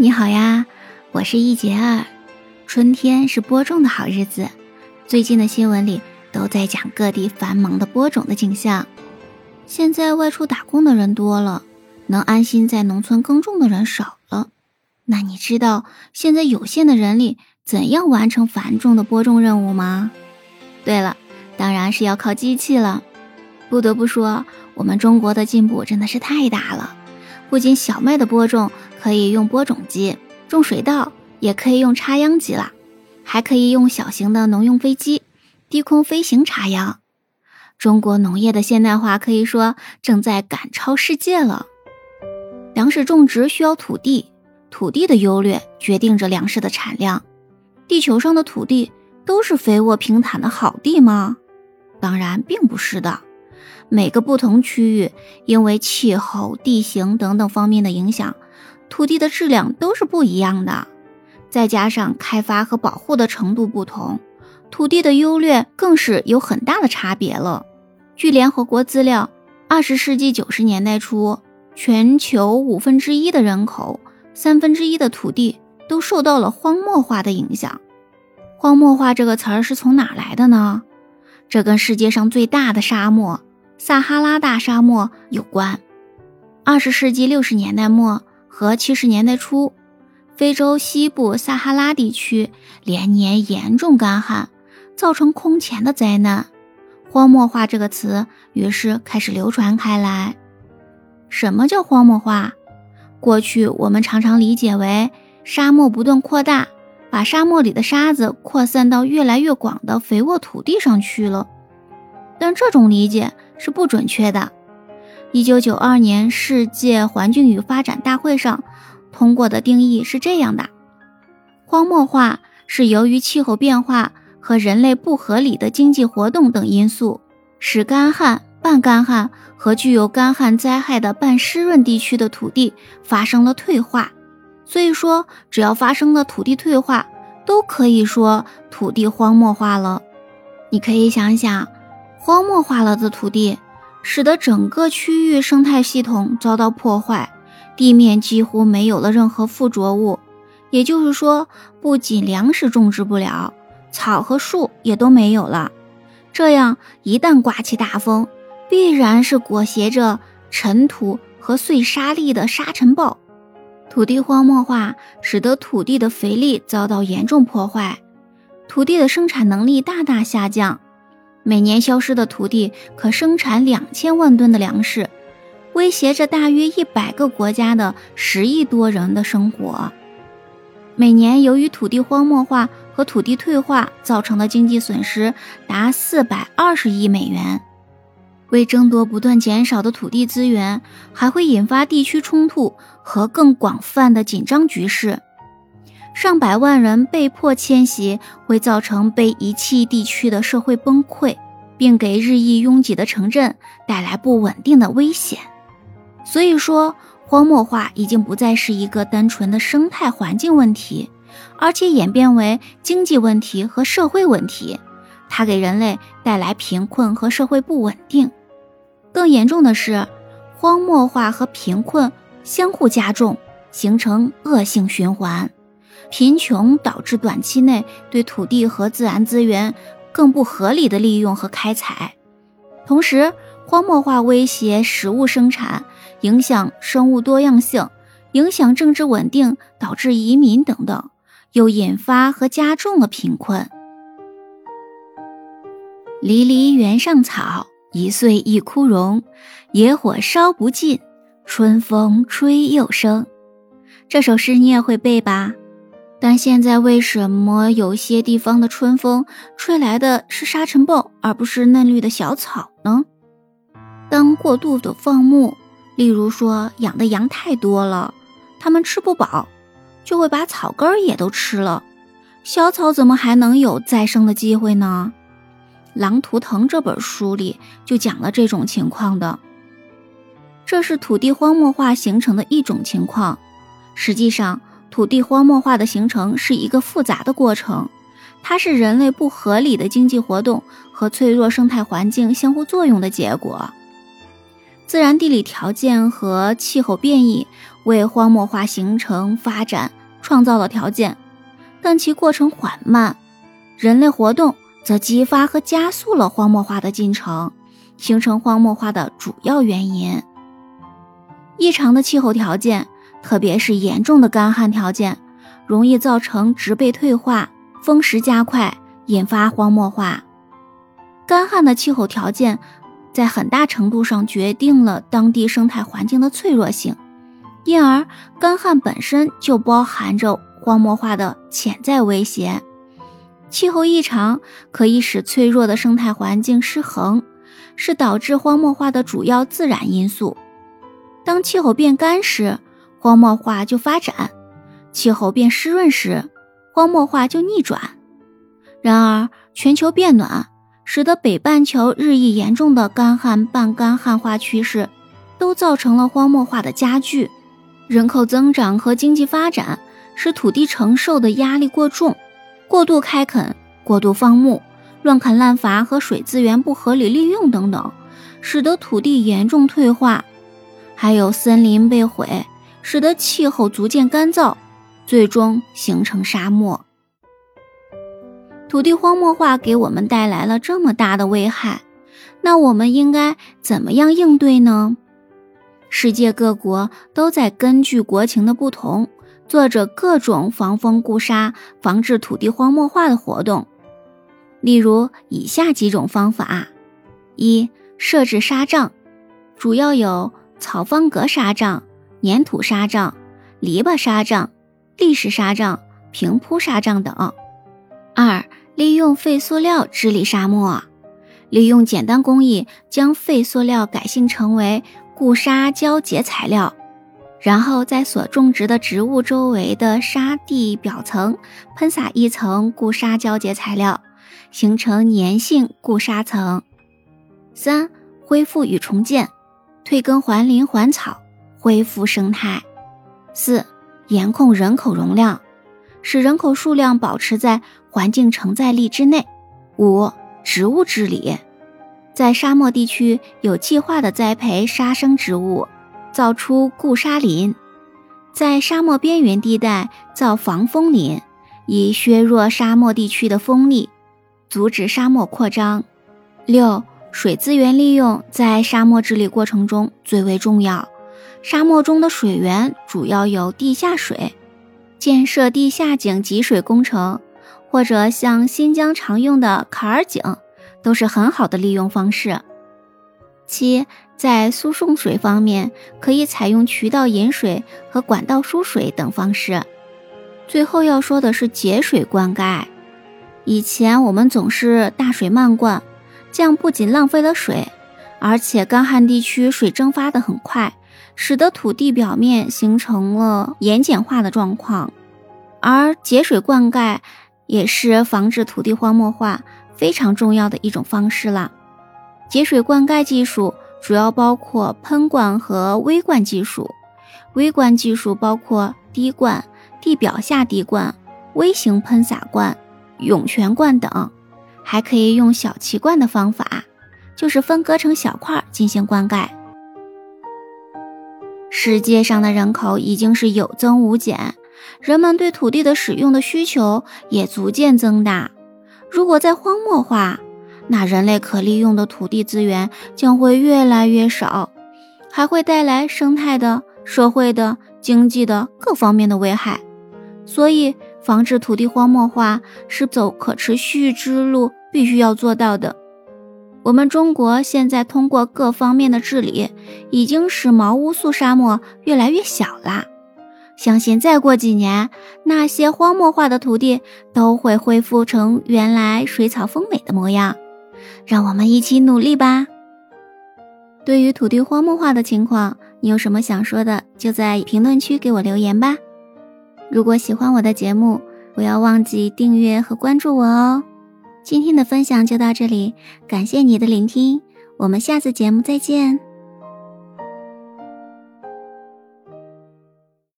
你好呀，我是易杰儿。春天是播种的好日子，最近的新闻里都在讲各地繁忙的播种的景象。现在外出打工的人多了，能安心在农村耕种的人少了。那你知道现在有限的人力怎样完成繁重的播种任务吗？对了，当然是要靠机器了。不得不说，我们中国的进步真的是太大了。不仅小麦的播种可以用播种机，种水稻也可以用插秧机了，还可以用小型的农用飞机低空飞行插秧。中国农业的现代化可以说正在赶超世界了。粮食种植需要土地，土地的优劣决定着粮食的产量。地球上的土地都是肥沃平坦的好地吗？当然并不是的。每个不同区域，因为气候、地形等等方面的影响，土地的质量都是不一样的。再加上开发和保护的程度不同，土地的优劣更是有很大的差别了。据联合国资料，二十世纪九十年代初，全球五分之一的人口、三分之一的土地都受到了荒漠化的影响。荒漠化这个词儿是从哪来的呢？这跟世界上最大的沙漠。撒哈拉大沙漠有关。二十世纪六十年代末和七十年代初，非洲西部撒哈拉地区连年严重干旱，造成空前的灾难。荒漠化这个词于是开始流传开来。什么叫荒漠化？过去我们常常理解为沙漠不断扩大，把沙漠里的沙子扩散到越来越广的肥沃土地上去了。但这种理解。是不准确的。一九九二年世界环境与发展大会上通过的定义是这样的：荒漠化是由于气候变化和人类不合理的经济活动等因素，使干旱、半干旱和具有干旱灾害的半湿润地区的土地发生了退化。所以说，只要发生了土地退化，都可以说土地荒漠化了。你可以想想。荒漠化了的土地，使得整个区域生态系统遭到破坏，地面几乎没有了任何附着物。也就是说，不仅粮食种植不了，草和树也都没有了。这样一旦刮起大风，必然是裹挟着尘土和碎沙粒的沙尘暴。土地荒漠化使得土地的肥力遭到严重破坏，土地的生产能力大大下降。每年消失的土地可生产两千万吨的粮食，威胁着大约一百个国家的十亿多人的生活。每年由于土地荒漠化和土地退化造成的经济损失达四百二十亿美元。为争夺不断减少的土地资源，还会引发地区冲突和更广泛的紧张局势。上百万人被迫迁徙，会造成被遗弃地区的社会崩溃，并给日益拥挤的城镇带来不稳定的危险。所以说，荒漠化已经不再是一个单纯的生态环境问题，而且演变为经济问题和社会问题。它给人类带来贫困和社会不稳定。更严重的是，荒漠化和贫困相互加重，形成恶性循环。贫穷导致短期内对土地和自然资源更不合理的利用和开采，同时荒漠化威胁食物生产，影响生物多样性，影响政治稳定，导致移民等等，又引发和加重了贫困。离离原上草，一岁一枯荣。野火烧不尽，春风吹又生。这首诗你也会背吧？但现在为什么有些地方的春风吹来的是沙尘暴，而不是嫩绿的小草呢？当过度的放牧，例如说养的羊太多了，它们吃不饱，就会把草根儿也都吃了，小草怎么还能有再生的机会呢？《狼图腾》这本书里就讲了这种情况的，这是土地荒漠化形成的一种情况，实际上。土地荒漠化的形成是一个复杂的过程，它是人类不合理的经济活动和脆弱生态环境相互作用的结果。自然地理条件和气候变异为荒漠化形成发展创造了条件，但其过程缓慢。人类活动则激发和加速了荒漠化的进程，形成荒漠化的主要原因。异常的气候条件，特别是严重的干旱条件，容易造成植被退化、风蚀加快，引发荒漠化。干旱的气候条件。在很大程度上决定了当地生态环境的脆弱性，因而干旱本身就包含着荒漠化的潜在威胁。气候异常可以使脆弱的生态环境失衡，是导致荒漠化的主要自然因素。当气候变干时，荒漠化就发展；气候变湿润时，荒漠化就逆转。然而，全球变暖。使得北半球日益严重的干旱、半干旱化趋势，都造成了荒漠化的加剧。人口增长和经济发展使土地承受的压力过重，过度开垦、过度放牧、乱砍滥伐和水资源不合理利用等等，使得土地严重退化。还有森林被毁，使得气候逐渐干燥，最终形成沙漠。土地荒漠化给我们带来了这么大的危害，那我们应该怎么样应对呢？世界各国都在根据国情的不同，做着各种防风固沙、防治土地荒漠化的活动。例如以下几种方法：一、设置沙障，主要有草方格沙障、粘土沙障、篱笆沙障、砾石沙障、平铺沙障等；二、利用废塑料治理沙漠，利用简单工艺将废塑料改性成为固沙胶结材料，然后在所种植的植物周围的沙地表层喷洒一层固沙胶结材料，形成粘性固沙层。三、恢复与重建，退耕还林还草，恢复生态。四、严控人口容量。使人口数量保持在环境承载力之内。五、植物治理，在沙漠地区有计划的栽培沙生植物，造出固沙林；在沙漠边缘地带造防风林，以削弱沙漠地区的风力，阻止沙漠扩张。六、水资源利用在沙漠治理过程中最为重要。沙漠中的水源主要有地下水。建设地下井集水工程，或者像新疆常用的坎儿井，都是很好的利用方式。七，在输送水方面，可以采用渠道引水和管道输水等方式。最后要说的是节水灌溉。以前我们总是大水漫灌，这样不仅浪费了水，而且干旱地区水蒸发的很快。使得土地表面形成了盐碱化的状况，而节水灌溉也是防止土地荒漠化非常重要的一种方式了。节水灌溉技术主要包括喷灌和微灌技术。微灌技术包括滴灌、地表下滴灌、微型喷洒灌、涌泉灌等，还可以用小气灌的方法，就是分割成小块进行灌溉。世界上的人口已经是有增无减，人们对土地的使用的需求也逐渐增大。如果在荒漠化，那人类可利用的土地资源将会越来越少，还会带来生态的、社会的、经济的各方面的危害。所以，防止土地荒漠化是走可持续之路必须要做到的。我们中国现在通过各方面的治理，已经使毛乌素沙漠越来越小了。相信再过几年，那些荒漠化的土地都会恢复成原来水草丰美的模样。让我们一起努力吧！对于土地荒漠化的情况，你有什么想说的，就在评论区给我留言吧。如果喜欢我的节目，不要忘记订阅和关注我哦。今天的分享就到这里，感谢你的聆听，我们下次节目再见。